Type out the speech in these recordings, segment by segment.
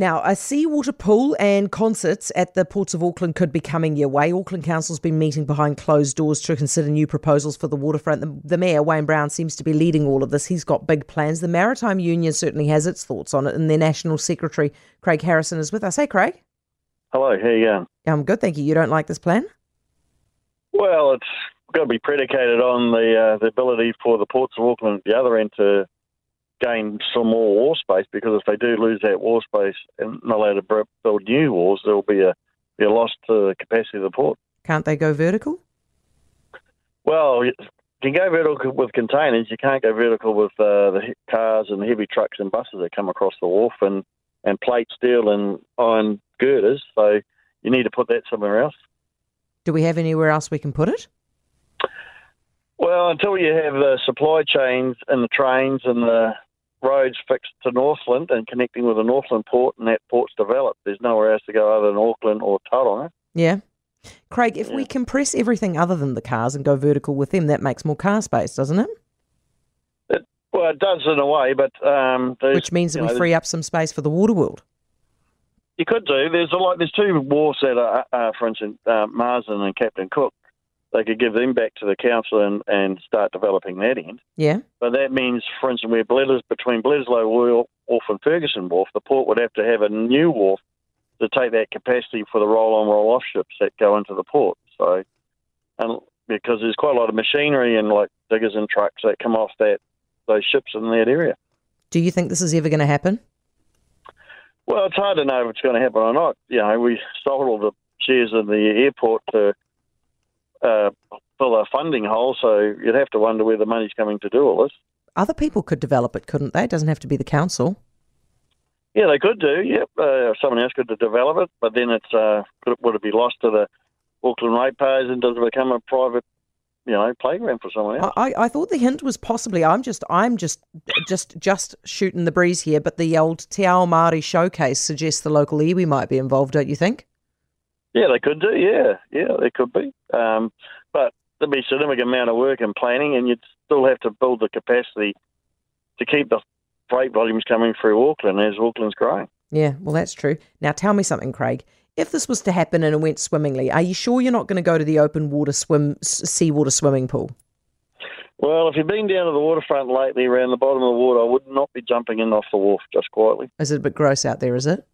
Now, a seawater pool and concerts at the ports of Auckland could be coming your way. Auckland Council's been meeting behind closed doors to consider new proposals for the waterfront. The, the, Mayor, Wayne Brown, seems to be leading all of this. He's got big plans. The Maritime Union certainly has its thoughts on it, and their National Secretary, Craig Harrison, is with us. Hey, Craig. Hello, how you going? I'm good, thank you. You don't like this plan? Well, it's got to be predicated on the uh, the ability for the ports of Auckland at the other end to gain some more war space because if they do lose that war space and not allowed to build new wars, there will be a, be a loss to the capacity of the port. Can't they go vertical? Well, you can go vertical with containers. You can't go vertical with uh, the cars and the heavy trucks and buses that come across the wharf and, and plate steel and iron girders. So you need to put that somewhere else. Do we have anywhere else we can put it? Well, until you have the supply chains and the trains and the roads fixed to Northland and connecting with the Northland port, and that port's developed. There's nowhere else to go other than Auckland or Tauranga. Yeah. Craig, if yeah. we compress everything other than the cars and go vertical with them, that makes more car space, doesn't it? it well, it does in a way, but um, which means that we know, free up some space for the water world. You could do. There's a lot. There's two wharfs that are, uh, for instance, uh, Marsden and Captain Cook they could give them back to the council and, and start developing that end. Yeah. But that means, for instance, where Bledis, between Bledisloe Wharf and Ferguson Wharf, the port would have to have a new wharf to take that capacity for the roll-on, roll-off ships that go into the port. So, and because there's quite a lot of machinery and like diggers and trucks that come off that those ships in that area. Do you think this is ever going to happen? Well, it's hard to know if it's going to happen or not. You know, we sold all the shares in the airport to uh, fill a funding hole. So you'd have to wonder where the money's coming to do all this. Other people could develop it, couldn't they? It doesn't have to be the council. Yeah, they could do. Yep, uh, someone else could develop it, but then it's uh, would it be lost to the Auckland ratepayers and does it become a private, you know, playground for someone else? I, I thought the hint was possibly. I'm just I'm just just just shooting the breeze here, but the old Te Ao Māori showcase suggests the local iwi might be involved. Don't you think? Yeah, they could do. Yeah, yeah, they could be. Um, but there'd be a significant amount of work and planning, and you'd still have to build the capacity to keep the freight volumes coming through Auckland as Auckland's growing. Yeah, well, that's true. Now, tell me something, Craig. If this was to happen and it went swimmingly, are you sure you're not going to go to the open water swim, seawater swimming pool? Well, if you've been down to the waterfront lately around the bottom of the water, I would not be jumping in off the wharf just quietly. Is it a bit gross out there, is it?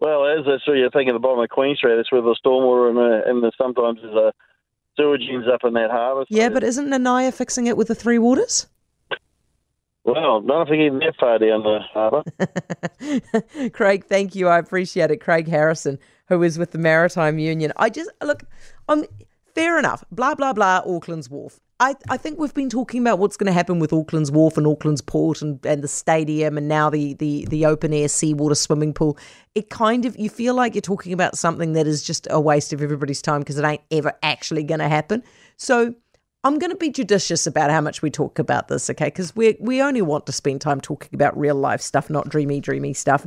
Well, as that's where you think at the bottom of Queen Street. That's where the stormwater and, the, and the, sometimes there's a sewage ends up in that harbour. Yeah, but isn't Nanaia fixing it with the three waters? Well, not if you get that far down the harbour. Craig, thank you. I appreciate it. Craig Harrison, who is with the Maritime Union. I just look. I'm fair enough. Blah blah blah. Auckland's Wharf. I, I think we've been talking about what's going to happen with Auckland's Wharf and Auckland's Port and, and the stadium and now the, the, the open air seawater swimming pool. It kind of, you feel like you're talking about something that is just a waste of everybody's time because it ain't ever actually going to happen. So I'm going to be judicious about how much we talk about this, okay? Because we we only want to spend time talking about real life stuff, not dreamy, dreamy stuff.